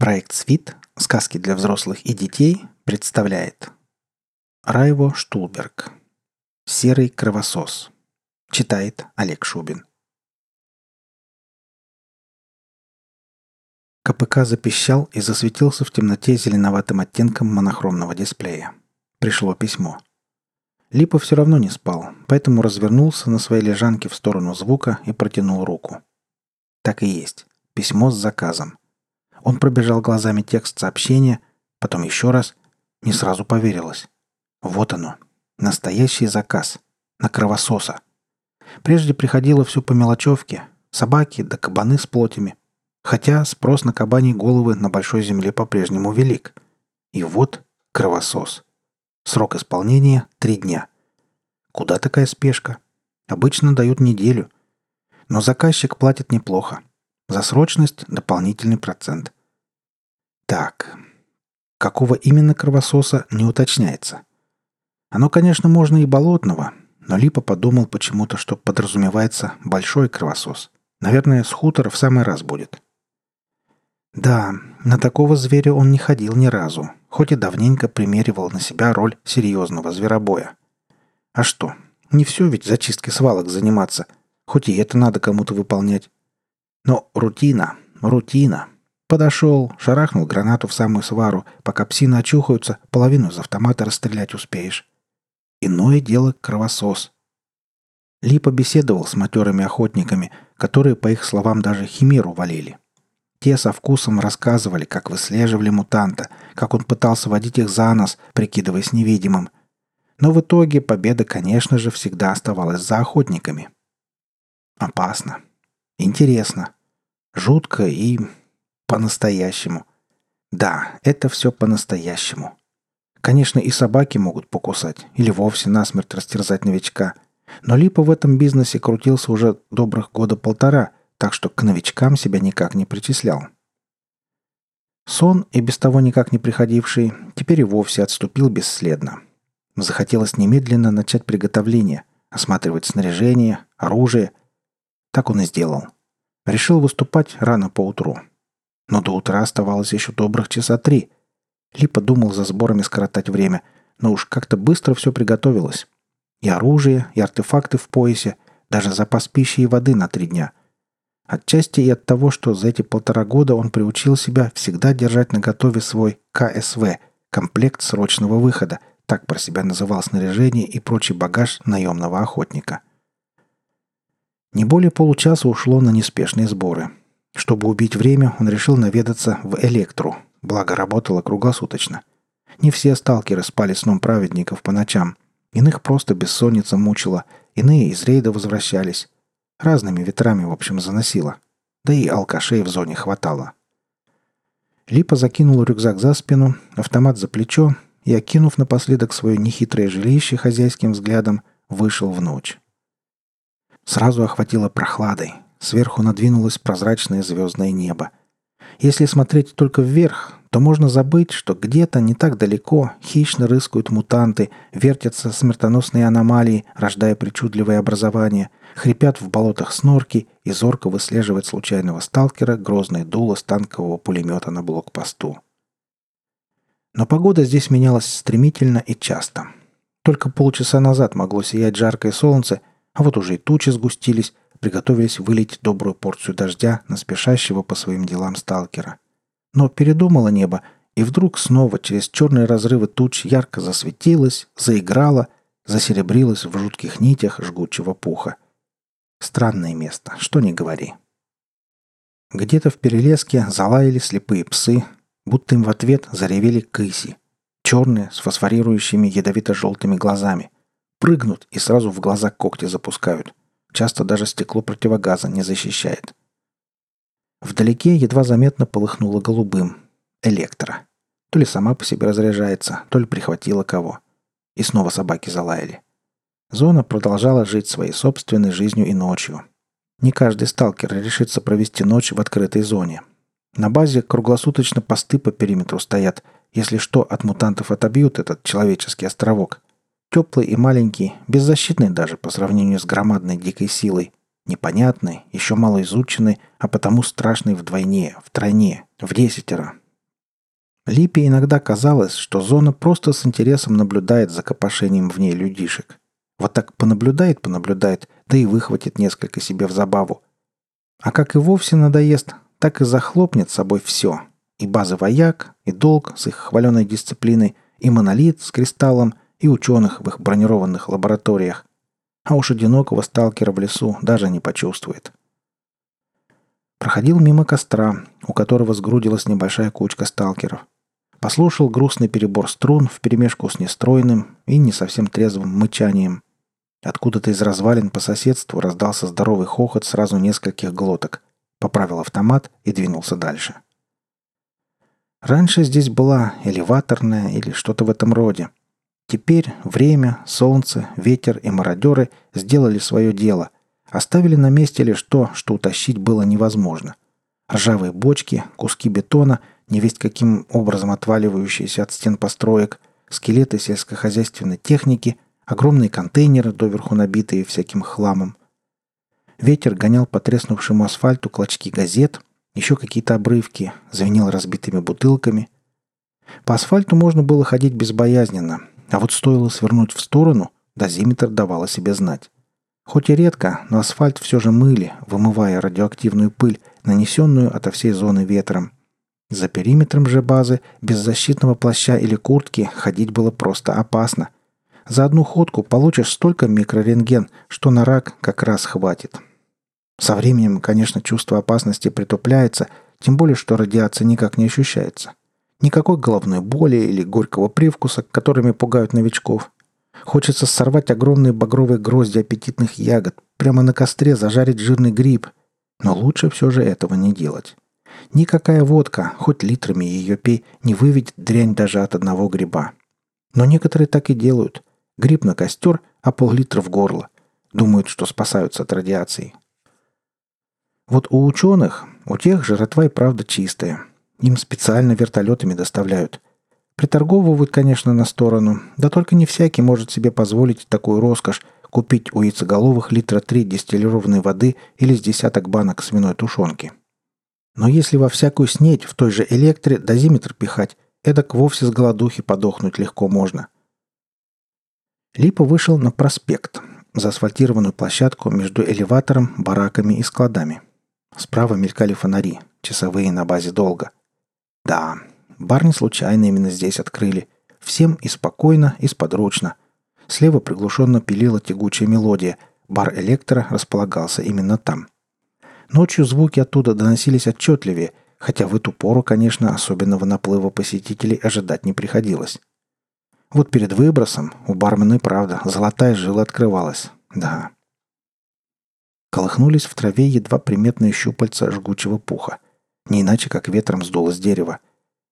Проект «Свит. Сказки для взрослых и детей» представляет Райво Штулберг «Серый кровосос» Читает Олег Шубин КПК запищал и засветился в темноте зеленоватым оттенком монохромного дисплея. Пришло письмо. Липа все равно не спал, поэтому развернулся на своей лежанке в сторону звука и протянул руку. Так и есть. Письмо с заказом. Он пробежал глазами текст сообщения, потом еще раз. Не сразу поверилось. Вот оно. Настоящий заказ. На кровососа. Прежде приходило все по мелочевке. Собаки да кабаны с плотями. Хотя спрос на кабани головы на большой земле по-прежнему велик. И вот кровосос. Срок исполнения – три дня. Куда такая спешка? Обычно дают неделю. Но заказчик платит неплохо. За срочность – дополнительный процент. Так, какого именно кровососа не уточняется. Оно, конечно, можно и болотного, но Липа подумал почему-то, что подразумевается большой кровосос. Наверное, с хутора в самый раз будет. Да, на такого зверя он не ходил ни разу, хоть и давненько примеривал на себя роль серьезного зверобоя. А что, не все ведь зачисткой свалок заниматься, хоть и это надо кому-то выполнять. Но рутина, рутина. Подошел, шарахнул гранату в самую свару. Пока псины очухаются, половину из автомата расстрелять успеешь. Иное дело кровосос. Ли побеседовал с матерыми охотниками, которые, по их словам, даже химеру валили. Те со вкусом рассказывали, как выслеживали мутанта, как он пытался водить их за нос, прикидываясь невидимым. Но в итоге победа, конечно же, всегда оставалась за охотниками. Опасно. Интересно. Жутко и по-настоящему. Да, это все по-настоящему. Конечно, и собаки могут покусать или вовсе насмерть растерзать новичка. Но Липа в этом бизнесе крутился уже добрых года полтора, так что к новичкам себя никак не причислял. Сон, и без того никак не приходивший, теперь и вовсе отступил бесследно. Захотелось немедленно начать приготовление, осматривать снаряжение, оружие, так он и сделал. Решил выступать рано поутру. Но до утра оставалось еще добрых часа три. Липа думал за сборами скоротать время, но уж как-то быстро все приготовилось. И оружие, и артефакты в поясе, даже запас пищи и воды на три дня. Отчасти и от того, что за эти полтора года он приучил себя всегда держать на готове свой КСВ – комплект срочного выхода, так про себя называл снаряжение и прочий багаж наемного охотника – не более получаса ушло на неспешные сборы. Чтобы убить время, он решил наведаться в Электру, благо работала круглосуточно. Не все сталкеры спали сном праведников по ночам. Иных просто бессонница мучила, иные из рейда возвращались. Разными ветрами, в общем, заносило. Да и алкашей в зоне хватало. Липа закинул рюкзак за спину, автомат за плечо и, окинув напоследок свое нехитрое жилище хозяйским взглядом, вышел в ночь. Сразу охватило прохладой. Сверху надвинулось прозрачное звездное небо. Если смотреть только вверх, то можно забыть, что где-то не так далеко хищно рыскают мутанты, вертятся смертоносные аномалии, рождая причудливые образования, хрипят в болотах снорки и зорко выслеживает случайного сталкера грозное дуло станкового пулемета на блокпосту. Но погода здесь менялась стремительно и часто. Только полчаса назад могло сиять жаркое солнце, а вот уже и тучи сгустились, приготовились вылить добрую порцию дождя на спешащего по своим делам сталкера. Но передумало небо, и вдруг снова через черные разрывы туч ярко засветилось, заиграло, засеребрилось в жутких нитях жгучего пуха. Странное место, что ни говори. Где-то в перелеске залаяли слепые псы, будто им в ответ заревели кыси. Черные, с фосфорирующими ядовито-желтыми глазами – Прыгнут и сразу в глаза когти запускают. Часто даже стекло противогаза не защищает. Вдалеке едва заметно полыхнуло голубым. Электро. То ли сама по себе разряжается, то ли прихватила кого. И снова собаки залаяли. Зона продолжала жить своей собственной жизнью и ночью. Не каждый сталкер решится провести ночь в открытой зоне. На базе круглосуточно посты по периметру стоят. Если что, от мутантов отобьют этот человеческий островок. Теплый и маленький, беззащитный даже по сравнению с громадной дикой силой. Непонятный, еще мало изученный, а потому страшный вдвойне, втройне, в десятеро. Липе иногда казалось, что зона просто с интересом наблюдает за копошением в ней людишек. Вот так понаблюдает, понаблюдает, да и выхватит несколько себе в забаву. А как и вовсе надоест, так и захлопнет собой все. И базы вояк, и долг с их хваленой дисциплиной, и монолит с кристаллом, и ученых в их бронированных лабораториях. А уж одинокого сталкера в лесу даже не почувствует. Проходил мимо костра, у которого сгрудилась небольшая кучка сталкеров. Послушал грустный перебор струн вперемешку с нестройным и не совсем трезвым мычанием. Откуда-то из развалин по соседству раздался здоровый хохот сразу нескольких глоток. Поправил автомат и двинулся дальше. Раньше здесь была элеваторная или что-то в этом роде. Теперь время, солнце, ветер и мародеры сделали свое дело. Оставили на месте лишь то, что утащить было невозможно. Ржавые бочки, куски бетона, невесть каким образом отваливающиеся от стен построек, скелеты сельскохозяйственной техники – огромные контейнеры, доверху набитые всяким хламом. Ветер гонял по треснувшему асфальту клочки газет, еще какие-то обрывки, звенел разбитыми бутылками. По асфальту можно было ходить безбоязненно, а вот стоило свернуть в сторону, дозиметр давал о себе знать. Хоть и редко, но асфальт все же мыли, вымывая радиоактивную пыль, нанесенную ото всей зоны ветром. За периметром же базы без защитного плаща или куртки ходить было просто опасно – за одну ходку получишь столько микрорентген, что на рак как раз хватит. Со временем, конечно, чувство опасности притупляется, тем более, что радиация никак не ощущается. Никакой головной боли или горького привкуса, которыми пугают новичков. Хочется сорвать огромные багровые грозди аппетитных ягод, прямо на костре зажарить жирный гриб. Но лучше все же этого не делать. Никакая водка, хоть литрами ее пей, не выведет дрянь даже от одного гриба. Но некоторые так и делают. Гриб на костер, а пол-литра в горло. Думают, что спасаются от радиации. Вот у ученых, у тех жратва и правда чистая. Им специально вертолетами доставляют. Приторговывают, конечно, на сторону, да только не всякий может себе позволить такую роскошь купить у яйцеголовых литра три дистиллированной воды или с десяток банок свиной тушенки. Но если во всякую снеть в той же электре дозиметр пихать, эдак вовсе с голодухи подохнуть легко можно – Липа вышел на проспект, заасфальтированную площадку между элеватором, бараками и складами. Справа мелькали фонари, часовые на базе долга. Да, бар не случайно именно здесь открыли. Всем и спокойно, и сподручно. Слева приглушенно пилила тягучая мелодия. Бар электро располагался именно там. Ночью звуки оттуда доносились отчетливее, хотя в эту пору, конечно, особенного наплыва посетителей ожидать не приходилось. Вот перед выбросом у бармена и правда золотая жила открывалась. Да. Колыхнулись в траве едва приметные щупальца жгучего пуха. Не иначе, как ветром сдуло с дерева.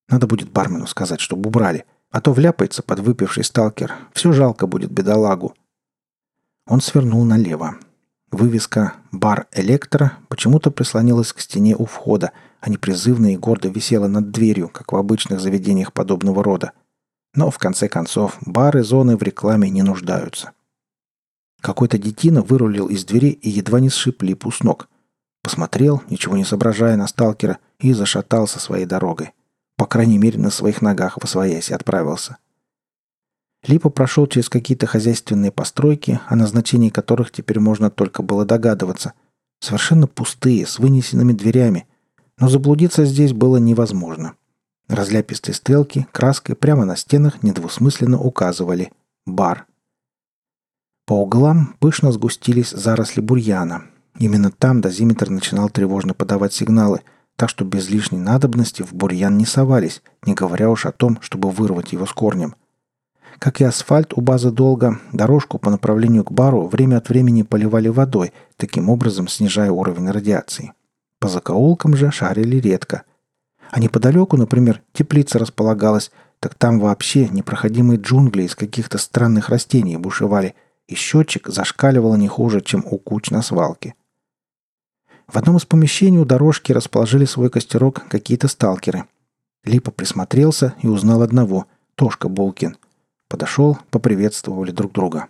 Надо будет бармену сказать, чтобы убрали. А то вляпается подвыпивший сталкер. Все жалко будет бедолагу. Он свернул налево. Вывеска «Бар Электро» почему-то прислонилась к стене у входа, а непризывно и гордо висела над дверью, как в обычных заведениях подобного рода – но, в конце концов, бары зоны в рекламе не нуждаются. Какой-то детина вырулил из двери и едва не сшиб липу с ног. Посмотрел, ничего не соображая на сталкера, и зашатался своей дорогой. По крайней мере, на своих ногах в освоясь отправился. Липа прошел через какие-то хозяйственные постройки, о назначении которых теперь можно только было догадываться. Совершенно пустые, с вынесенными дверями. Но заблудиться здесь было невозможно. Разляпистые стрелки краской прямо на стенах недвусмысленно указывали «бар». По углам пышно сгустились заросли бурьяна. Именно там дозиметр начинал тревожно подавать сигналы, так что без лишней надобности в бурьян не совались, не говоря уж о том, чтобы вырвать его с корнем. Как и асфальт у базы долго, дорожку по направлению к бару время от времени поливали водой, таким образом снижая уровень радиации. По закоулкам же шарили редко – а неподалеку, например, теплица располагалась, так там вообще непроходимые джунгли из каких-то странных растений бушевали, и счетчик зашкаливал не хуже, чем у куч на свалке. В одном из помещений у дорожки расположили свой костерок какие-то сталкеры. Липа присмотрелся и узнал одного – Тошка Булкин. Подошел, поприветствовали друг друга.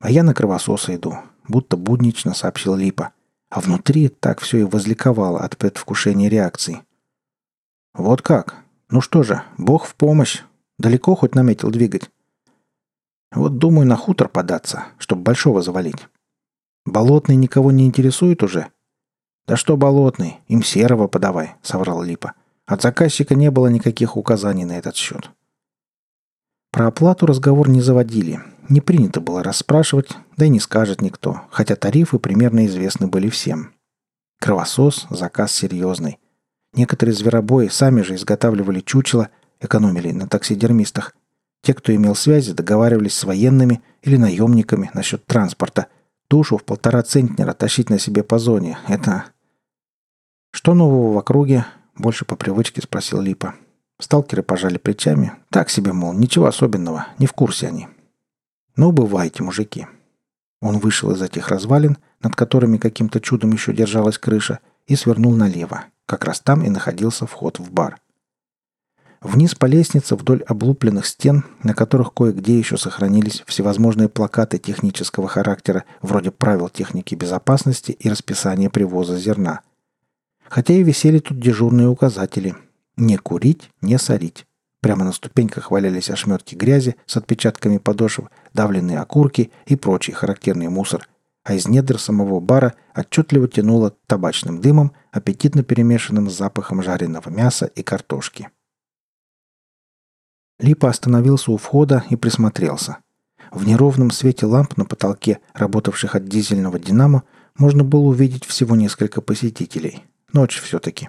«А я на кровососа иду», – будто буднично сообщил Липа. А внутри так все и возликовало от предвкушения реакции – «Вот как? Ну что же, бог в помощь. Далеко хоть наметил двигать? Вот думаю на хутор податься, чтобы большого завалить. Болотный никого не интересует уже? Да что болотный, им серого подавай, соврал Липа. От заказчика не было никаких указаний на этот счет. Про оплату разговор не заводили. Не принято было расспрашивать, да и не скажет никто, хотя тарифы примерно известны были всем. Кровосос – заказ серьезный. Некоторые зверобои сами же изготавливали чучело, экономили на таксидермистах. Те, кто имел связи, договаривались с военными или наемниками насчет транспорта. Тушу в полтора центнера тащить на себе по зоне – это... Что нового в округе? Больше по привычке спросил Липа. Сталкеры пожали плечами. Так себе, мол, ничего особенного, не в курсе они. Ну, бывайте, мужики. Он вышел из этих развалин, над которыми каким-то чудом еще держалась крыша, и свернул налево. Как раз там и находился вход в бар. Вниз по лестнице вдоль облупленных стен, на которых кое-где еще сохранились всевозможные плакаты технического характера, вроде правил техники безопасности и расписания привоза зерна. Хотя и висели тут дежурные указатели – не курить, не сорить. Прямо на ступеньках валялись ошметки грязи с отпечатками подошв, давленные окурки и прочий характерный мусор, а из недр самого бара отчетливо тянуло табачным дымом, аппетитно перемешанным с запахом жареного мяса и картошки. Липа остановился у входа и присмотрелся. В неровном свете ламп на потолке, работавших от дизельного «Динамо», можно было увидеть всего несколько посетителей. Ночь все-таки.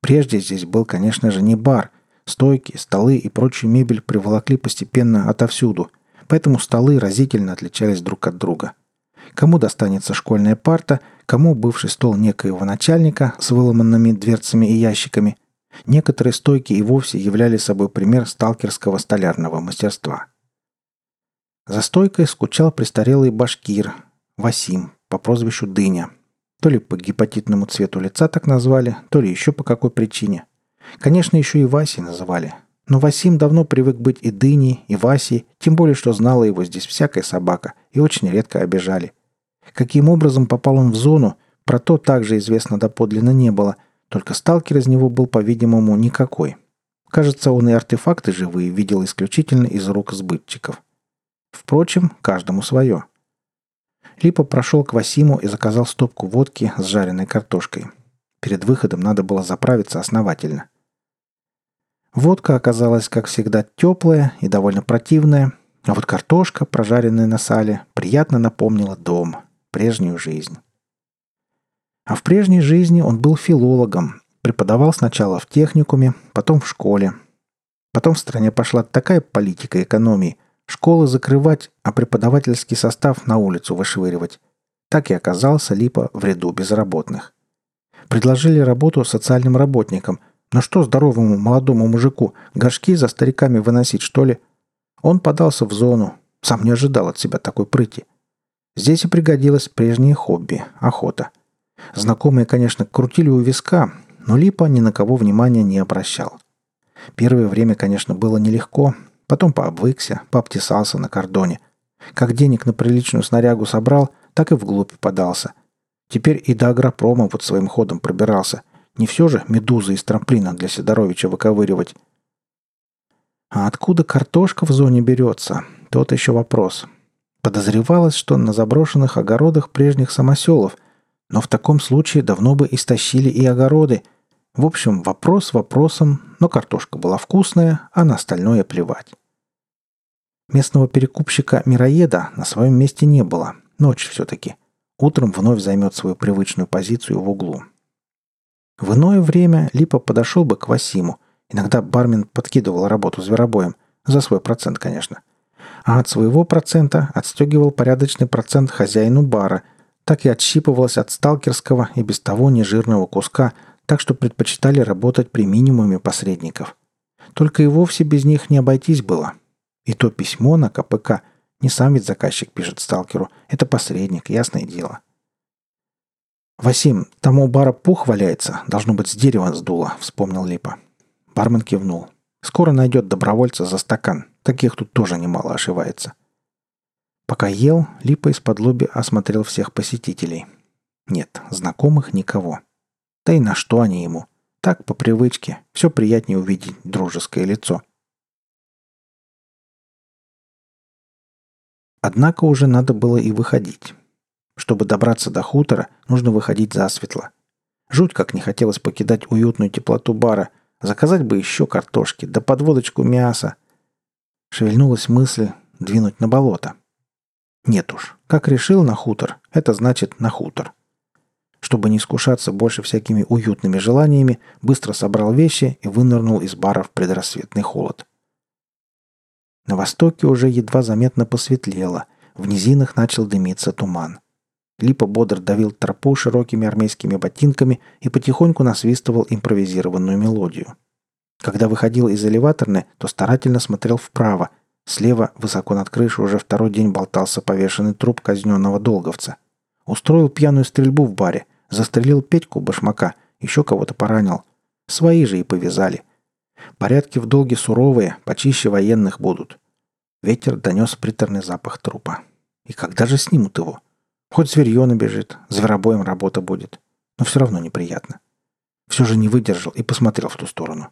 Прежде здесь был, конечно же, не бар. Стойки, столы и прочую мебель приволокли постепенно отовсюду, поэтому столы разительно отличались друг от друга. Кому достанется школьная парта, кому бывший стол некоего начальника с выломанными дверцами и ящиками. Некоторые стойки и вовсе являли собой пример сталкерского столярного мастерства. За стойкой скучал престарелый башкир Васим по прозвищу Дыня – то ли по гепатитному цвету лица так назвали, то ли еще по какой причине. Конечно, еще и Васей называли. Но Васим давно привык быть и Дыней, и Васей, тем более, что знала его здесь всякая собака, и очень редко обижали. Каким образом попал он в зону, про то также известно доподлинно не было, только сталкер из него был, по-видимому, никакой. Кажется, он и артефакты живые видел исключительно из рук сбытчиков. Впрочем, каждому свое – Липа прошел к Васиму и заказал стопку водки с жареной картошкой. Перед выходом надо было заправиться основательно. Водка оказалась, как всегда, теплая и довольно противная, а вот картошка, прожаренная на сале, приятно напомнила дом, прежнюю жизнь. А в прежней жизни он был филологом, преподавал сначала в техникуме, потом в школе. Потом в стране пошла такая политика экономии, Школы закрывать, а преподавательский состав на улицу вышвыривать. Так и оказался Липа в ряду безработных. Предложили работу социальным работникам. Но что здоровому молодому мужику, горшки за стариками выносить, что ли? Он подался в зону. Сам не ожидал от себя такой прыти. Здесь и пригодилось прежнее хобби – охота. Знакомые, конечно, крутили у виска, но Липа ни на кого внимания не обращал. Первое время, конечно, было нелегко, Потом пообвыкся, пообтесался на кордоне. Как денег на приличную снарягу собрал, так и вглубь подался. Теперь и до агропрома вот своим ходом пробирался. Не все же медузы из трамплина для Сидоровича выковыривать. А откуда картошка в зоне берется? Тот еще вопрос. Подозревалось, что на заброшенных огородах прежних самоселов, но в таком случае давно бы истощили и огороды. В общем, вопрос вопросом, но картошка была вкусная, а на остальное плевать. Местного перекупщика Мироеда на своем месте не было. Ночь все-таки. Утром вновь займет свою привычную позицию в углу. В иное время Липа подошел бы к Васиму. Иногда бармен подкидывал работу зверобоем. За свой процент, конечно. А от своего процента отстегивал порядочный процент хозяину бара. Так и отщипывалось от сталкерского и без того нежирного куска, так что предпочитали работать при минимуме посредников. Только и вовсе без них не обойтись было – и то письмо на КПК не сам ведь заказчик пишет сталкеру, это посредник, ясное дело. «Васим, там у бара пух валяется, должно быть, с дерева сдуло», — вспомнил Липа. Бармен кивнул. «Скоро найдет добровольца за стакан. Таких тут тоже немало ошивается». Пока ел, Липа из-под лоби осмотрел всех посетителей. Нет, знакомых никого. Да и на что они ему? Так, по привычке. Все приятнее увидеть дружеское лицо. Однако уже надо было и выходить. Чтобы добраться до хутора, нужно выходить засветло. Жуть как не хотелось покидать уютную теплоту бара. Заказать бы еще картошки, да подводочку мяса. Шевельнулась мысль двинуть на болото. Нет уж, как решил на хутор, это значит на хутор. Чтобы не искушаться больше всякими уютными желаниями, быстро собрал вещи и вынырнул из бара в предрассветный холод. На востоке уже едва заметно посветлело, в низинах начал дымиться туман. Липа бодр давил тропу широкими армейскими ботинками и потихоньку насвистывал импровизированную мелодию. Когда выходил из элеваторной, то старательно смотрел вправо. Слева, высоко над крышей, уже второй день болтался повешенный труп казненного долговца. Устроил пьяную стрельбу в баре, застрелил Петьку башмака, еще кого-то поранил. Свои же и повязали – Порядки в долге суровые, почище военных будут. Ветер донес приторный запах трупа. И когда же снимут его? Хоть зверье набежит, зверобоем работа будет. Но все равно неприятно. Все же не выдержал и посмотрел в ту сторону.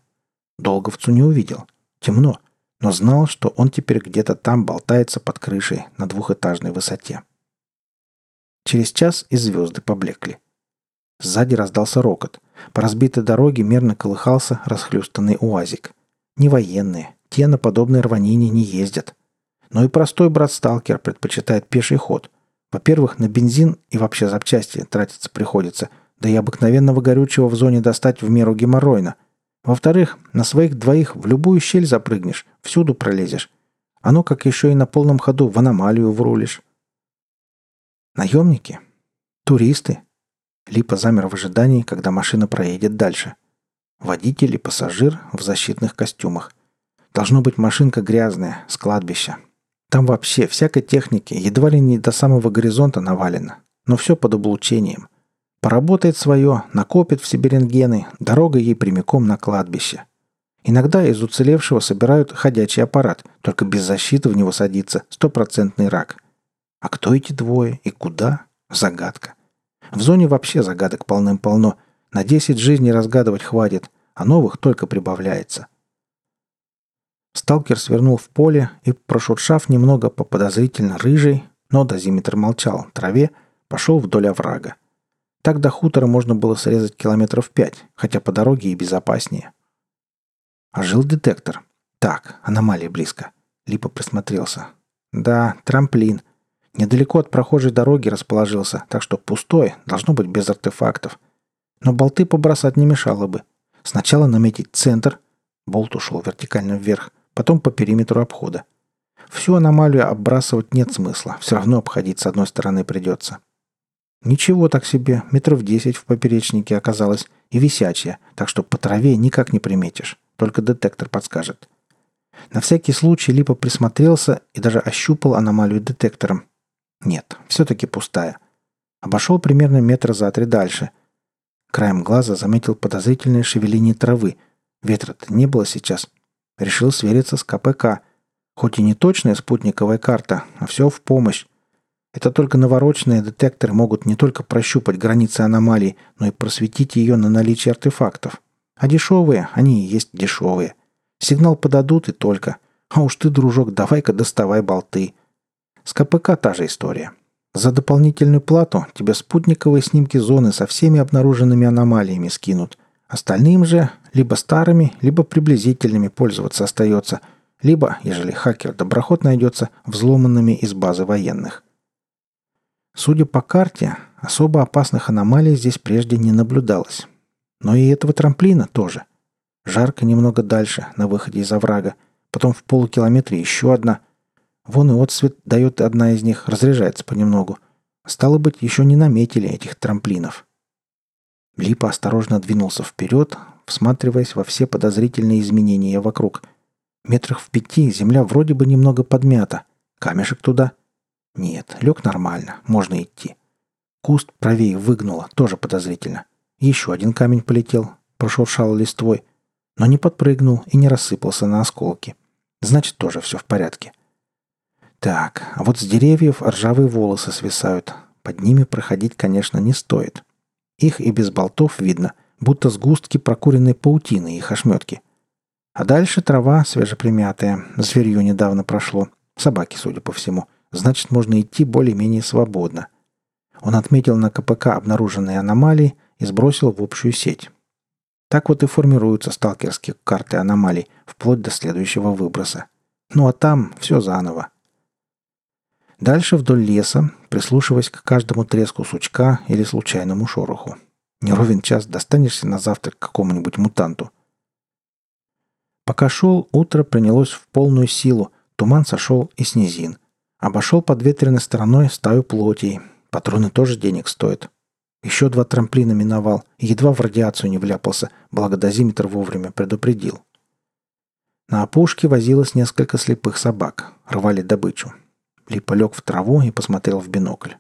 Долговцу не увидел. Темно, но знал, что он теперь где-то там болтается под крышей на двухэтажной высоте. Через час и звезды поблекли. Сзади раздался рокот. По разбитой дороге мерно колыхался расхлюстанный уазик. Не военные, те на подобной рванине не ездят. Но и простой брат-сталкер предпочитает пеший ход. Во-первых, на бензин и вообще запчасти тратиться приходится, да и обыкновенного горючего в зоне достать в меру геморройно. Во-вторых, на своих двоих в любую щель запрыгнешь, всюду пролезешь. Оно как еще и на полном ходу в аномалию врулишь. Наемники? Туристы? Липа замер в ожидании, когда машина проедет дальше. Водитель и пассажир в защитных костюмах. Должно быть машинка грязная, с кладбища. Там вообще всякой техники едва ли не до самого горизонта навалено. Но все под облучением. Поработает свое, накопит в себе рентгены, дорога ей прямиком на кладбище. Иногда из уцелевшего собирают ходячий аппарат, только без защиты в него садится стопроцентный рак. А кто эти двое и куда? Загадка. В зоне вообще загадок полным-полно. На 10 жизней разгадывать хватит, а новых только прибавляется. Сталкер свернул в поле и, прошуршав немного по подозрительно рыжей, но дозиметр молчал, траве, пошел вдоль оврага. Так до хутора можно было срезать километров пять, хотя по дороге и безопаснее. Ожил детектор. Так, аномалия близко. Липа присмотрелся. Да, трамплин. Недалеко от прохожей дороги расположился, так что пустой, должно быть без артефактов. Но болты побросать не мешало бы. Сначала наметить центр, болт ушел вертикально вверх, потом по периметру обхода. Всю аномалию оббрасывать нет смысла, все равно обходить с одной стороны придется. Ничего так себе, метров десять в поперечнике оказалось, и висячая, так что по траве никак не приметишь, только детектор подскажет. На всякий случай Липа присмотрелся и даже ощупал аномалию детектором. Нет, все-таки пустая. Обошел примерно метра за три дальше. Краем глаза заметил подозрительное шевеление травы. Ветра-то не было сейчас. Решил свериться с КПК. Хоть и не точная спутниковая карта, а все в помощь. Это только навороченные детекторы могут не только прощупать границы аномалии, но и просветить ее на наличие артефактов. А дешевые, они и есть дешевые. Сигнал подадут и только. А уж ты, дружок, давай-ка доставай болты. С КПК та же история. За дополнительную плату тебе спутниковые снимки зоны со всеми обнаруженными аномалиями скинут. Остальным же либо старыми, либо приблизительными пользоваться остается, либо, ежели хакер-доброход найдется, взломанными из базы военных. Судя по карте, особо опасных аномалий здесь прежде не наблюдалось. Но и этого трамплина тоже. Жарко немного дальше, на выходе из оврага. Потом в полукилометре еще одна – Вон и отсвет дает одна из них, разряжается понемногу. Стало быть, еще не наметили этих трамплинов. Липа осторожно двинулся вперед, всматриваясь во все подозрительные изменения вокруг. Метрах в пяти земля вроде бы немного подмята. Камешек туда? Нет, лег нормально, можно идти. Куст правее выгнуло, тоже подозрительно. Еще один камень полетел, прошуршал листвой, но не подпрыгнул и не рассыпался на осколки. Значит, тоже все в порядке. — так, а вот с деревьев ржавые волосы свисают. Под ними проходить, конечно, не стоит. Их и без болтов видно. будто сгустки прокуренной паутины их ошметки. А дальше трава свежепримятая, зверье недавно прошло, собаки, судя по всему. Значит, можно идти более-менее свободно. Он отметил на КПК обнаруженные аномалии и сбросил в общую сеть. Так вот и формируются сталкерские карты аномалий, вплоть до следующего выброса. Ну а там все заново. Дальше вдоль леса, прислушиваясь к каждому треску сучка или случайному шороху. Не ровен час достанешься на завтрак какому-нибудь мутанту. Пока шел, утро принялось в полную силу, туман сошел и с. Обошел подветренной стороной стаю плотей. Патроны тоже денег стоят. Еще два трамплина миновал, едва в радиацию не вляпался, благо дозиметр вовремя предупредил. На опушке возилось несколько слепых собак, рвали добычу. Липа лег в траву и посмотрел в бинокль.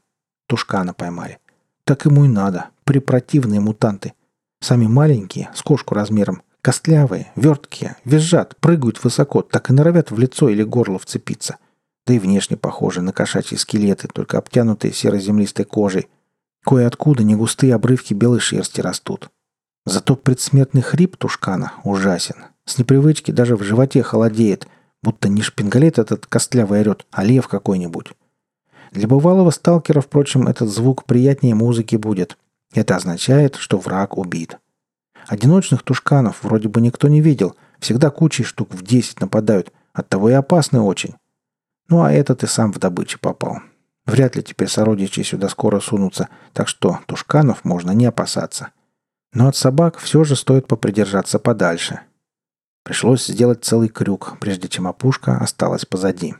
Тушкана поймали. Так ему и надо. Препротивные мутанты. Сами маленькие, с кошку размером, костлявые, верткие, визжат, прыгают высоко, так и норовят в лицо или горло вцепиться. Да и внешне похожи на кошачьи скелеты, только обтянутые серо-землистой кожей. Кое-откуда негустые обрывки белой шерсти растут. Зато предсмертный хрип тушкана ужасен. С непривычки даже в животе холодеет, будто не шпингалет этот костлявый орет, а лев какой-нибудь. Для бывалого сталкера, впрочем, этот звук приятнее музыки будет. Это означает, что враг убит. Одиночных тушканов вроде бы никто не видел, всегда кучей штук в десять нападают, оттого и опасны очень. Ну а этот и сам в добыче попал. Вряд ли теперь сородичи сюда скоро сунутся, так что тушканов можно не опасаться. Но от собак все же стоит попридержаться подальше. Пришлось сделать целый крюк, прежде чем опушка осталась позади.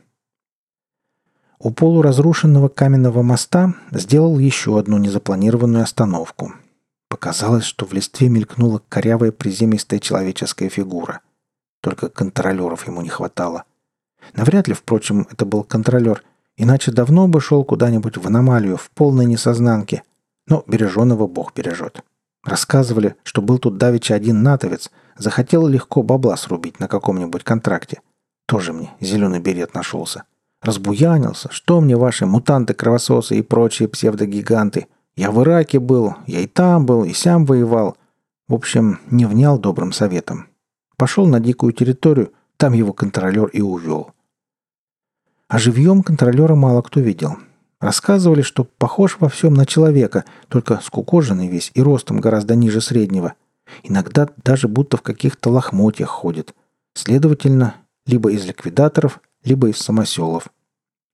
У полуразрушенного каменного моста сделал еще одну незапланированную остановку. Показалось, что в листве мелькнула корявая приземистая человеческая фигура. Только контролеров ему не хватало. Навряд ли, впрочем, это был контролер, иначе давно бы шел куда-нибудь в аномалию, в полной несознанке. Но береженого Бог бережет. Рассказывали, что был тут давеча один натовец, захотел легко бабла срубить на каком-нибудь контракте. Тоже мне зеленый берет нашелся. Разбуянился. Что мне ваши мутанты-кровососы и прочие псевдогиганты? Я в Ираке был, я и там был, и сям воевал. В общем, не внял добрым советом. Пошел на дикую территорию, там его контролер и увел. А живьем контролера мало кто видел. Рассказывали, что похож во всем на человека, только скукоженный весь и ростом гораздо ниже среднего. Иногда даже будто в каких-то лохмотьях ходит. Следовательно, либо из ликвидаторов, либо из самоселов.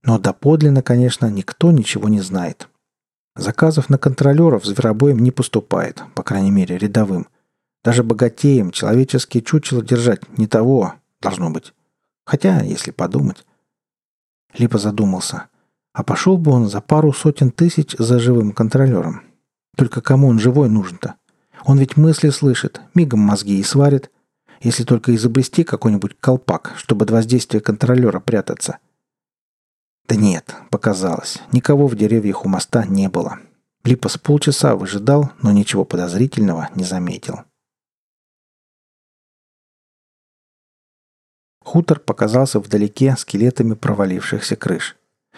Но доподлинно, конечно, никто ничего не знает. Заказов на контролеров зверобоем не поступает, по крайней мере, рядовым. Даже богатеям человеческие чучела держать не того должно быть. Хотя, если подумать... Либо задумался. А пошел бы он за пару сотен тысяч за живым контролером. Только кому он живой нужен-то? Он ведь мысли слышит, мигом мозги и сварит. Если только изобрести какой-нибудь колпак, чтобы от воздействия контролера прятаться – да нет, показалось. Никого в деревьях у моста не было. Липа с полчаса выжидал, но ничего подозрительного не заметил. Хутор показался вдалеке скелетами провалившихся крыш.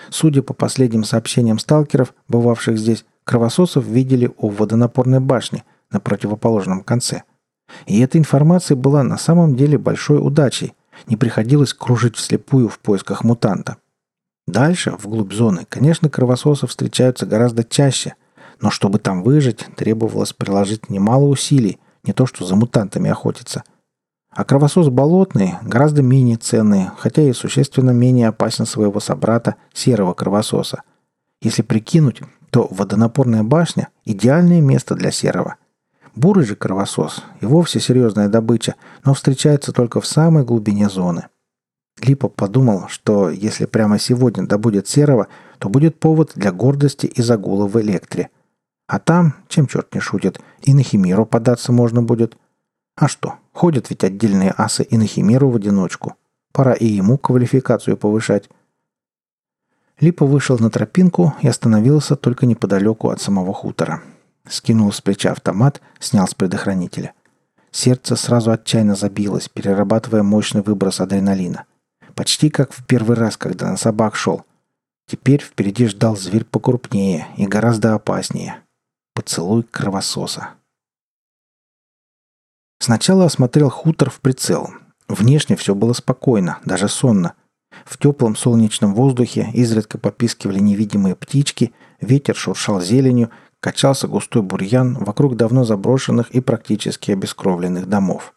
Судя по последним сообщениям сталкеров, бывавших здесь, кровососов видели у водонапорной башни на противоположном конце. И эта информация была на самом деле большой удачей. Не приходилось кружить вслепую в поисках мутанта. Дальше, вглубь зоны, конечно, кровососы встречаются гораздо чаще, но чтобы там выжить, требовалось приложить немало усилий, не то что за мутантами охотиться. А кровосос болотный гораздо менее ценный, хотя и существенно менее опасен своего собрата, серого кровососа. Если прикинуть, то водонапорная башня – идеальное место для серого. Бурый же кровосос и вовсе серьезная добыча, но встречается только в самой глубине зоны – Липа подумал, что если прямо сегодня добудет серого, то будет повод для гордости и загула в электре. А там, чем черт не шутит, и на химеру податься можно будет. А что, ходят ведь отдельные асы и на химеру в одиночку. Пора и ему квалификацию повышать. Липа вышел на тропинку и остановился только неподалеку от самого хутора. Скинул с плеча автомат, снял с предохранителя. Сердце сразу отчаянно забилось, перерабатывая мощный выброс адреналина. Почти как в первый раз, когда на собак шел. Теперь впереди ждал зверь покрупнее и гораздо опаснее. Поцелуй кровососа. Сначала осмотрел хутор в прицел. Внешне все было спокойно, даже сонно. В теплом солнечном воздухе изредка попискивали невидимые птички, ветер шуршал зеленью, качался густой бурьян вокруг давно заброшенных и практически обескровленных домов.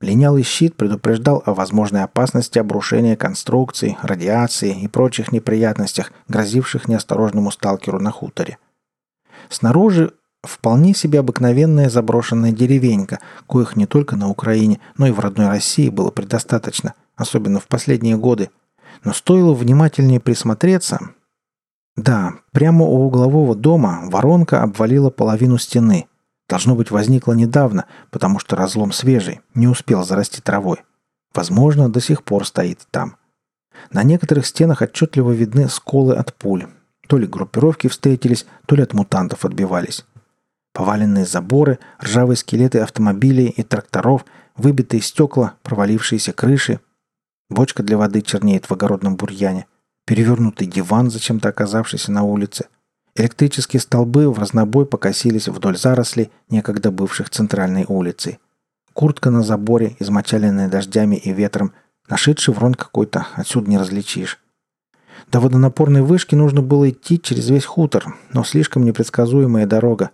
Линялый щит предупреждал о возможной опасности обрушения конструкций, радиации и прочих неприятностях, грозивших неосторожному сталкеру на хуторе. Снаружи вполне себе обыкновенная заброшенная деревенька, коих не только на Украине, но и в родной России было предостаточно, особенно в последние годы. Но стоило внимательнее присмотреться... Да, прямо у углового дома воронка обвалила половину стены – Должно быть, возникло недавно, потому что разлом свежий, не успел зарасти травой. Возможно, до сих пор стоит там. На некоторых стенах отчетливо видны сколы от пуль. То ли группировки встретились, то ли от мутантов отбивались. Поваленные заборы, ржавые скелеты автомобилей и тракторов, выбитые стекла, провалившиеся крыши. Бочка для воды чернеет в огородном бурьяне. Перевернутый диван, зачем-то оказавшийся на улице. Электрические столбы в разнобой покосились вдоль зарослей, некогда бывших центральной улицей. Куртка на заборе, измочаленная дождями и ветром, нашедший врон какой-то, отсюда не различишь. До водонапорной вышки нужно было идти через весь хутор, но слишком непредсказуемая дорога.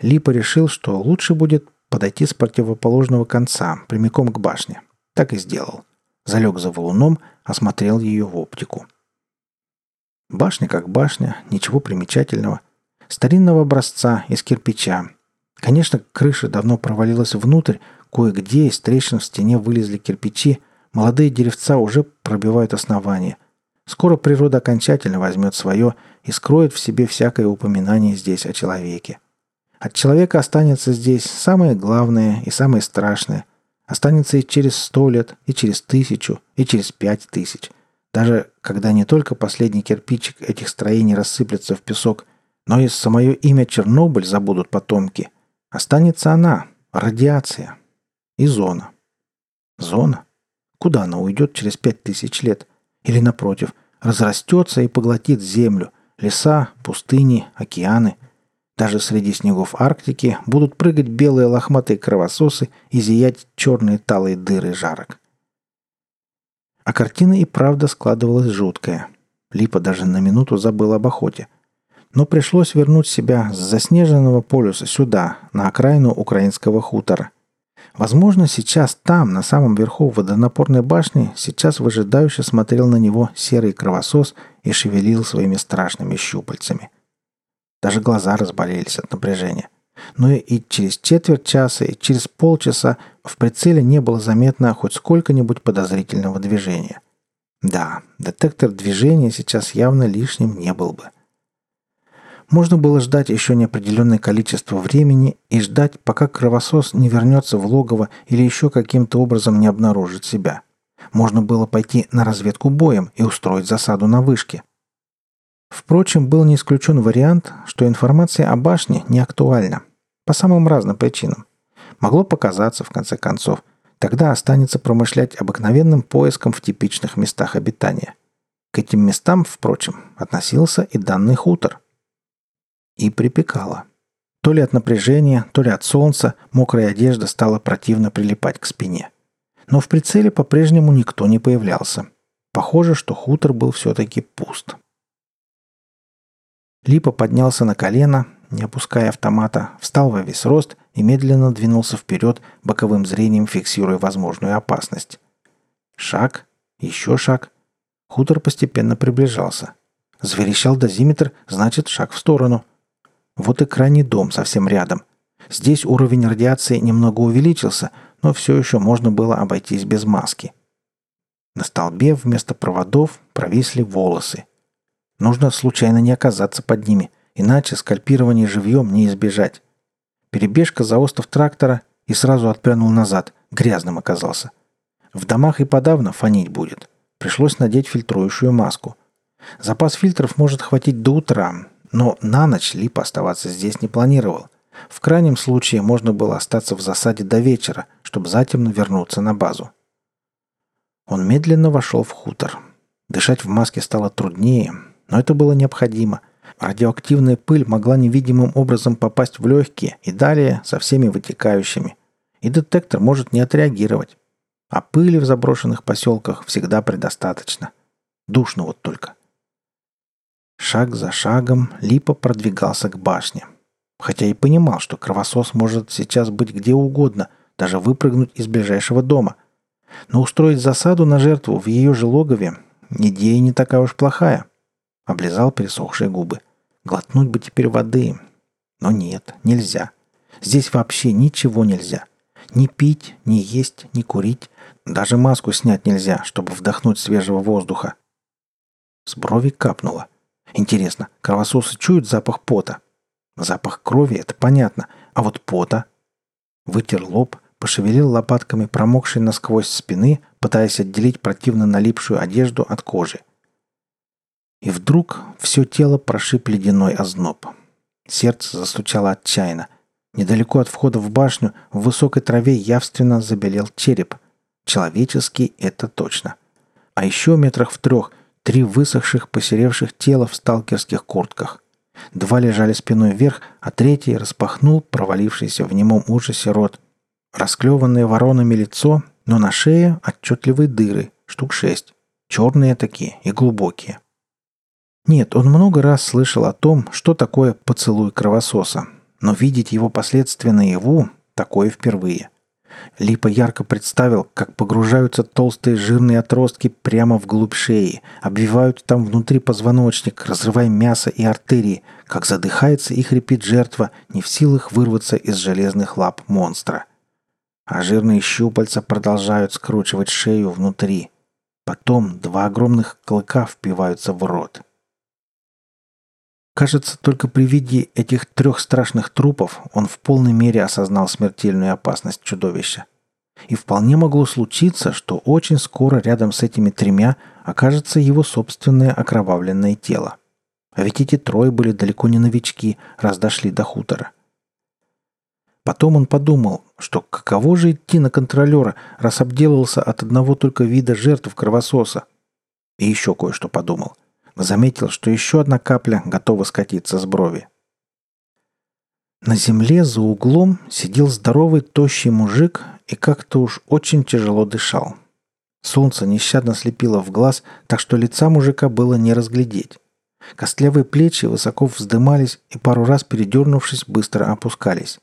Липа решил, что лучше будет подойти с противоположного конца, прямиком к башне. Так и сделал. Залег за валуном, осмотрел ее в оптику. Башня как башня, ничего примечательного. Старинного образца, из кирпича. Конечно, крыша давно провалилась внутрь, кое-где из трещин в стене вылезли кирпичи, молодые деревца уже пробивают основание. Скоро природа окончательно возьмет свое и скроет в себе всякое упоминание здесь о человеке. От человека останется здесь самое главное и самое страшное. Останется и через сто лет, и через тысячу, и через пять тысяч. Даже когда не только последний кирпичик этих строений рассыплется в песок, но и самое имя Чернобыль забудут потомки, останется она, радиация и зона. Зона? Куда она уйдет через пять тысяч лет? Или, напротив, разрастется и поглотит землю, леса, пустыни, океаны. Даже среди снегов Арктики будут прыгать белые лохматые кровососы и зиять черные талые дыры жарок. А картина и правда складывалась жуткая. Липа даже на минуту забыл об охоте. Но пришлось вернуть себя с заснеженного полюса сюда, на окраину украинского хутора. Возможно, сейчас там, на самом верху водонапорной башни, сейчас выжидающе смотрел на него серый кровосос и шевелил своими страшными щупальцами. Даже глаза разболелись от напряжения. Но и через четверть часа, и через полчаса в прицеле не было заметно хоть сколько-нибудь подозрительного движения. Да, детектор движения сейчас явно лишним не был бы. Можно было ждать еще неопределенное количество времени и ждать, пока кровосос не вернется в логово или еще каким-то образом не обнаружит себя. Можно было пойти на разведку боем и устроить засаду на вышке. Впрочем, был не исключен вариант, что информация о башне не актуальна. По самым разным причинам. Могло показаться, в конце концов. Тогда останется промышлять обыкновенным поиском в типичных местах обитания. К этим местам, впрочем, относился и данный хутор. И припекало. То ли от напряжения, то ли от солнца мокрая одежда стала противно прилипать к спине. Но в прицеле по-прежнему никто не появлялся. Похоже, что хутор был все-таки пуст. Липа поднялся на колено, не опуская автомата, встал во весь рост и медленно двинулся вперед, боковым зрением фиксируя возможную опасность. Шаг, еще шаг. Хутор постепенно приближался. Зверещал дозиметр, значит, шаг в сторону. Вот и крайний дом совсем рядом. Здесь уровень радиации немного увеличился, но все еще можно было обойтись без маски. На столбе вместо проводов провисли волосы – Нужно случайно не оказаться под ними, иначе скальпирование живьем не избежать. Перебежка за остов трактора и сразу отпрянул назад, грязным оказался. В домах и подавно фонить будет. Пришлось надеть фильтрующую маску. Запас фильтров может хватить до утра, но на ночь Лип оставаться здесь не планировал. В крайнем случае можно было остаться в засаде до вечера, чтобы затем вернуться на базу. Он медленно вошел в хутор. Дышать в маске стало труднее, но это было необходимо. Радиоактивная пыль могла невидимым образом попасть в легкие и далее со всеми вытекающими. и детектор может не отреагировать. А пыли в заброшенных поселках всегда предостаточно. Душно вот только. Шаг за шагом Липа продвигался к башне. Хотя и понимал, что кровосос может сейчас быть где угодно, даже выпрыгнуть из ближайшего дома. Но устроить засаду на жертву в ее же логове – идея не такая уж плохая. Облизал пересохшие губы. Глотнуть бы теперь воды. Но нет, нельзя. Здесь вообще ничего нельзя. Ни пить, ни есть, ни курить. Даже маску снять нельзя, чтобы вдохнуть свежего воздуха. С брови капнуло. Интересно, кровососы чуют запах пота? Запах крови — это понятно, а вот пота? Вытер лоб, пошевелил лопатками промокшей насквозь спины, пытаясь отделить противно налипшую одежду от кожи. И вдруг все тело прошиб ледяной озноб. Сердце застучало отчаянно. Недалеко от входа в башню в высокой траве явственно забелел череп. Человеческий — это точно. А еще метрах в трех три высохших, посеревших тела в сталкерских куртках. Два лежали спиной вверх, а третий распахнул провалившийся в немом ужасе рот. Расклеванное воронами лицо, но на шее отчетливые дыры, штук шесть. Черные такие и глубокие. Нет, он много раз слышал о том, что такое поцелуй кровососа, но видеть его последствия наяву – такое впервые. Липа ярко представил, как погружаются толстые жирные отростки прямо вглубь шеи, обвивают там внутри позвоночник, разрывая мясо и артерии, как задыхается и хрипит жертва, не в силах вырваться из железных лап монстра. А жирные щупальца продолжают скручивать шею внутри. Потом два огромных клыка впиваются в рот. Кажется, только при виде этих трех страшных трупов он в полной мере осознал смертельную опасность чудовища. И вполне могло случиться, что очень скоро рядом с этими тремя окажется его собственное окровавленное тело. А ведь эти трое были далеко не новички, раз дошли до хутора. Потом он подумал, что каково же идти на контролера, раз обделался от одного только вида жертв кровососа. И еще кое-что подумал – заметил, что еще одна капля готова скатиться с брови. На земле за углом сидел здоровый тощий мужик и как-то уж очень тяжело дышал. Солнце нещадно слепило в глаз, так что лица мужика было не разглядеть. Костлявые плечи высоко вздымались и пару раз передернувшись, быстро опускались.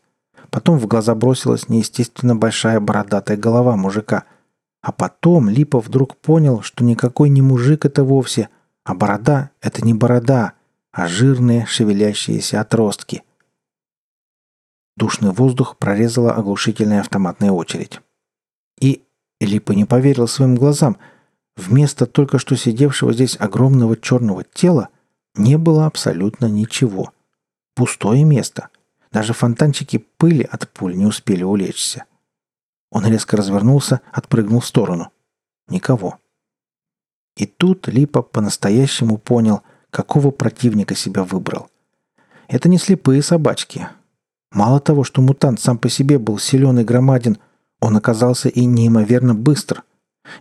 Потом в глаза бросилась неестественно большая бородатая голова мужика. А потом Липа вдруг понял, что никакой не мужик это вовсе, а борода — это не борода, а жирные шевелящиеся отростки. Душный воздух прорезала оглушительная автоматная очередь. И Липа не поверил своим глазам. Вместо только что сидевшего здесь огромного черного тела не было абсолютно ничего. Пустое место. Даже фонтанчики пыли от пуль не успели улечься. Он резко развернулся, отпрыгнул в сторону. Никого. И тут Липа по-настоящему понял, какого противника себя выбрал. Это не слепые собачки. Мало того, что мутант сам по себе был силен и громаден, он оказался и неимоверно быстр.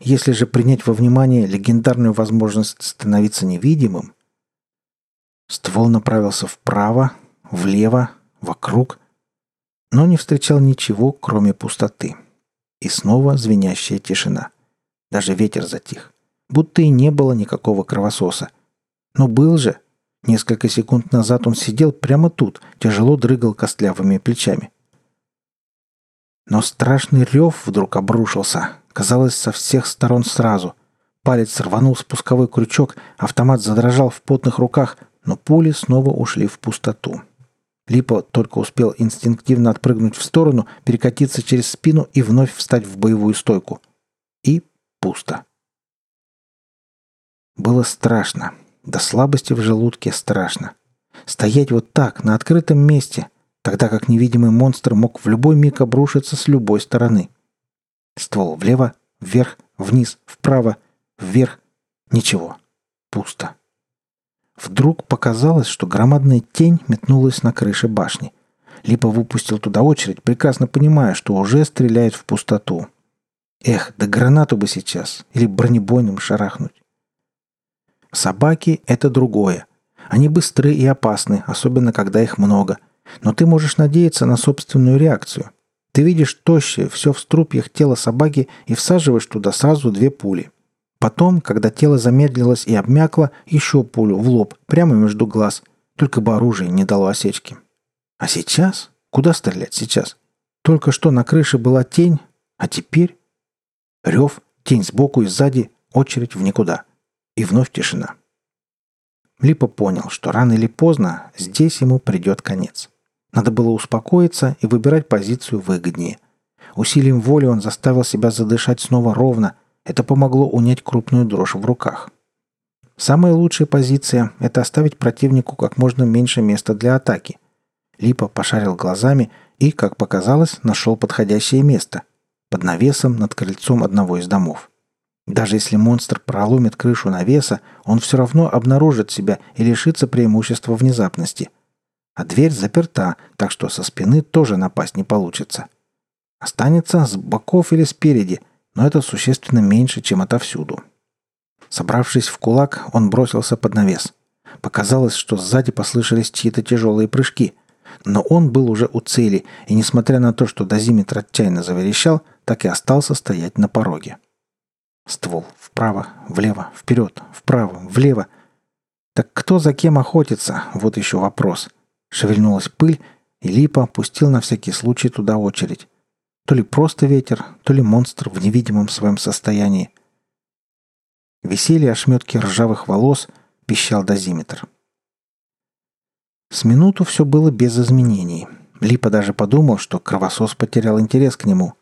Если же принять во внимание легендарную возможность становиться невидимым, ствол направился вправо, влево, вокруг, но не встречал ничего, кроме пустоты. И снова звенящая тишина. Даже ветер затих будто и не было никакого кровососа. Но был же. Несколько секунд назад он сидел прямо тут, тяжело дрыгал костлявыми плечами. Но страшный рев вдруг обрушился, казалось, со всех сторон сразу. Палец рванул спусковой крючок, автомат задрожал в потных руках, но пули снова ушли в пустоту. Липа только успел инстинктивно отпрыгнуть в сторону, перекатиться через спину и вновь встать в боевую стойку. И пусто. Было страшно. До слабости в желудке страшно. Стоять вот так, на открытом месте, тогда как невидимый монстр мог в любой миг обрушиться с любой стороны. Ствол влево, вверх, вниз, вправо, вверх. Ничего. Пусто. Вдруг показалось, что громадная тень метнулась на крыше башни. Липа выпустил туда очередь, прекрасно понимая, что уже стреляет в пустоту. Эх, да гранату бы сейчас, или бронебойным шарахнуть. Собаки – это другое. Они быстры и опасны, особенно когда их много. Но ты можешь надеяться на собственную реакцию. Ты видишь тощее, все в струпьях тело собаки и всаживаешь туда сразу две пули. Потом, когда тело замедлилось и обмякло, еще пулю в лоб, прямо между глаз. Только бы оружие не дало осечки. А сейчас? Куда стрелять сейчас? Только что на крыше была тень, а теперь... Рев, тень сбоку и сзади, очередь в никуда. И вновь тишина. Липа понял, что рано или поздно здесь ему придет конец. Надо было успокоиться и выбирать позицию выгоднее. Усилием воли он заставил себя задышать снова ровно. Это помогло унять крупную дрожь в руках. Самая лучшая позиция – это оставить противнику как можно меньше места для атаки. Липа пошарил глазами и, как показалось, нашел подходящее место – под навесом над крыльцом одного из домов. Даже если монстр проломит крышу навеса, он все равно обнаружит себя и лишится преимущества внезапности – а дверь заперта, так что со спины тоже напасть не получится. Останется с боков или спереди, но это существенно меньше, чем отовсюду. Собравшись в кулак, он бросился под навес. Показалось, что сзади послышались чьи-то тяжелые прыжки. Но он был уже у цели, и несмотря на то, что дозиметр отчаянно заверещал, так и остался стоять на пороге. Ствол вправо, влево, вперед, вправо, влево. Так кто за кем охотится? Вот еще вопрос. — Шевельнулась пыль, и Липа пустил на всякий случай туда очередь. То ли просто ветер, то ли монстр в невидимом своем состоянии. Висели ошметки ржавых волос, пищал дозиметр. С минуту все было без изменений. Липа даже подумал, что кровосос потерял интерес к нему.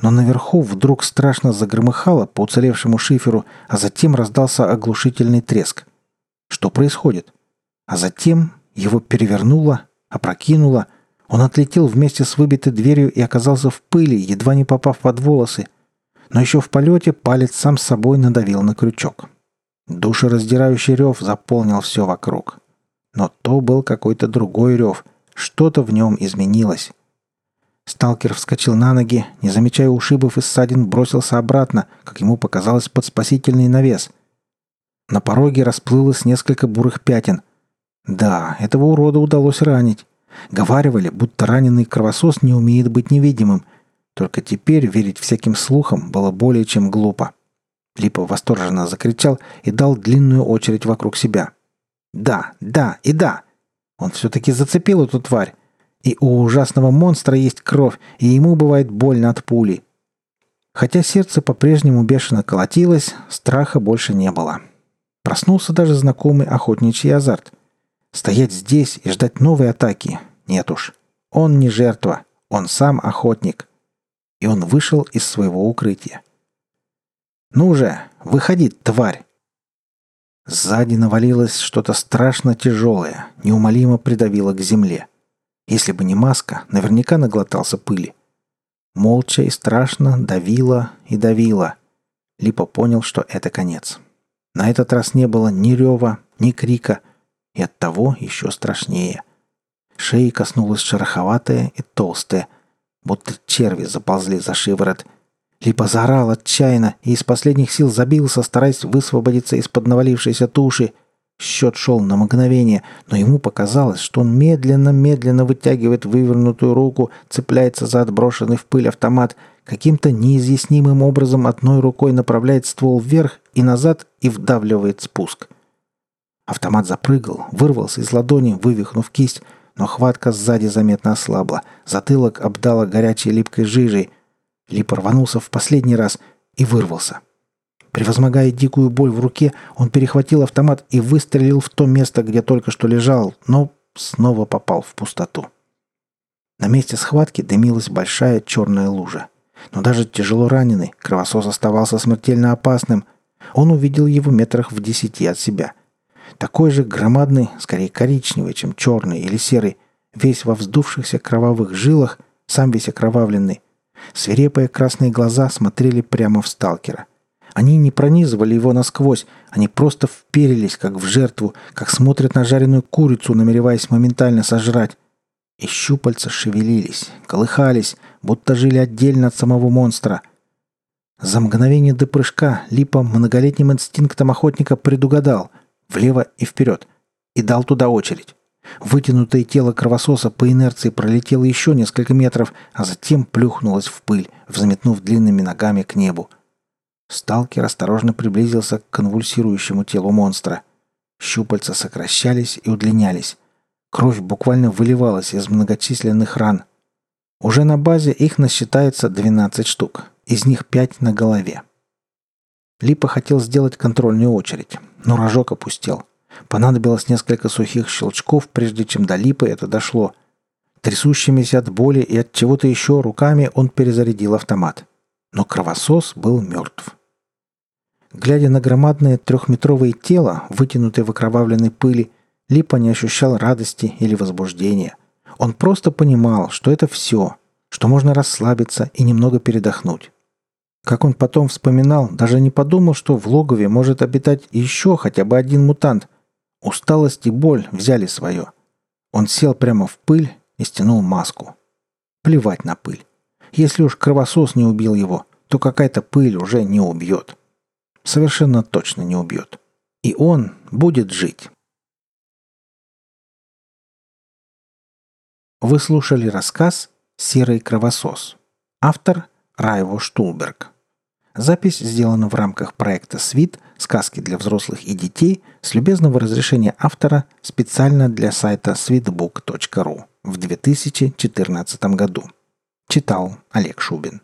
Но наверху вдруг страшно загромыхало по уцелевшему шиферу, а затем раздался оглушительный треск. Что происходит? А затем его перевернуло, опрокинуло. Он отлетел вместе с выбитой дверью и оказался в пыли, едва не попав под волосы. Но еще в полете палец сам собой надавил на крючок. Душераздирающий рев заполнил все вокруг. Но то был какой-то другой рев. Что-то в нем изменилось. Сталкер вскочил на ноги, не замечая ушибов и ссадин, бросился обратно, как ему показалось, под спасительный навес. На пороге расплылось несколько бурых пятен – да, этого урода удалось ранить. Говаривали, будто раненый кровосос не умеет быть невидимым. Только теперь верить всяким слухам было более чем глупо. Липа восторженно закричал и дал длинную очередь вокруг себя. «Да, да и да!» Он все-таки зацепил эту тварь. И у ужасного монстра есть кровь, и ему бывает больно от пули. Хотя сердце по-прежнему бешено колотилось, страха больше не было. Проснулся даже знакомый охотничий азарт – Стоять здесь и ждать новой атаки? Нет уж. Он не жертва, он сам охотник. И он вышел из своего укрытия. «Ну же, выходи, тварь!» Сзади навалилось что-то страшно тяжелое, неумолимо придавило к земле. Если бы не маска, наверняка наглотался пыли. Молча и страшно давило и давило. Липа понял, что это конец. На этот раз не было ни рева, ни крика — и оттого еще страшнее. Шеи коснулась шероховатая и толстая, будто черви заползли за шиворот. Либо заорал отчаянно и из последних сил забился, стараясь высвободиться из-под навалившейся туши. Счет шел на мгновение, но ему показалось, что он медленно-медленно вытягивает вывернутую руку, цепляется за отброшенный в пыль автомат, каким-то неизъяснимым образом одной рукой направляет ствол вверх и назад и вдавливает спуск. Автомат запрыгал, вырвался из ладони, вывихнув кисть, но хватка сзади заметно ослабла. Затылок обдала горячей липкой жижей. Лип рванулся в последний раз и вырвался. Превозмогая дикую боль в руке, он перехватил автомат и выстрелил в то место, где только что лежал, но снова попал в пустоту. На месте схватки дымилась большая черная лужа. Но даже тяжело раненый, кровосос оставался смертельно опасным. Он увидел его метрах в десяти от себя — такой же громадный, скорее коричневый, чем черный или серый, весь во вздувшихся кровавых жилах, сам весь окровавленный. Свирепые красные глаза смотрели прямо в сталкера. Они не пронизывали его насквозь, они просто вперились, как в жертву, как смотрят на жареную курицу, намереваясь моментально сожрать. И щупальца шевелились, колыхались, будто жили отдельно от самого монстра. За мгновение до прыжка Липа многолетним инстинктом охотника предугадал — влево и вперед, и дал туда очередь. Вытянутое тело кровососа по инерции пролетело еще несколько метров, а затем плюхнулось в пыль, взметнув длинными ногами к небу. Сталкер осторожно приблизился к конвульсирующему телу монстра. Щупальца сокращались и удлинялись. Кровь буквально выливалась из многочисленных ран. Уже на базе их насчитается 12 штук, из них 5 на голове. Липа хотел сделать контрольную очередь, но рожок опустел – Понадобилось несколько сухих щелчков, прежде чем до липы это дошло. Трясущимися от боли и от чего-то еще руками он перезарядил автомат. Но кровосос был мертв. Глядя на громадное трехметровое тело, вытянутое в окровавленной пыли, Липа не ощущал радости или возбуждения. Он просто понимал, что это все, что можно расслабиться и немного передохнуть. Как он потом вспоминал, даже не подумал, что в логове может обитать еще хотя бы один мутант, Усталость и боль взяли свое. Он сел прямо в пыль и стянул маску. Плевать на пыль. Если уж кровосос не убил его, то какая-то пыль уже не убьет. Совершенно точно не убьет. И он будет жить. Вы слушали рассказ «Серый кровосос». Автор Райво Штулберг. Запись сделана в рамках проекта «Свит. Сказки для взрослых и детей» с любезного разрешения автора специально для сайта sweetbook.ru в 2014 году. Читал Олег Шубин.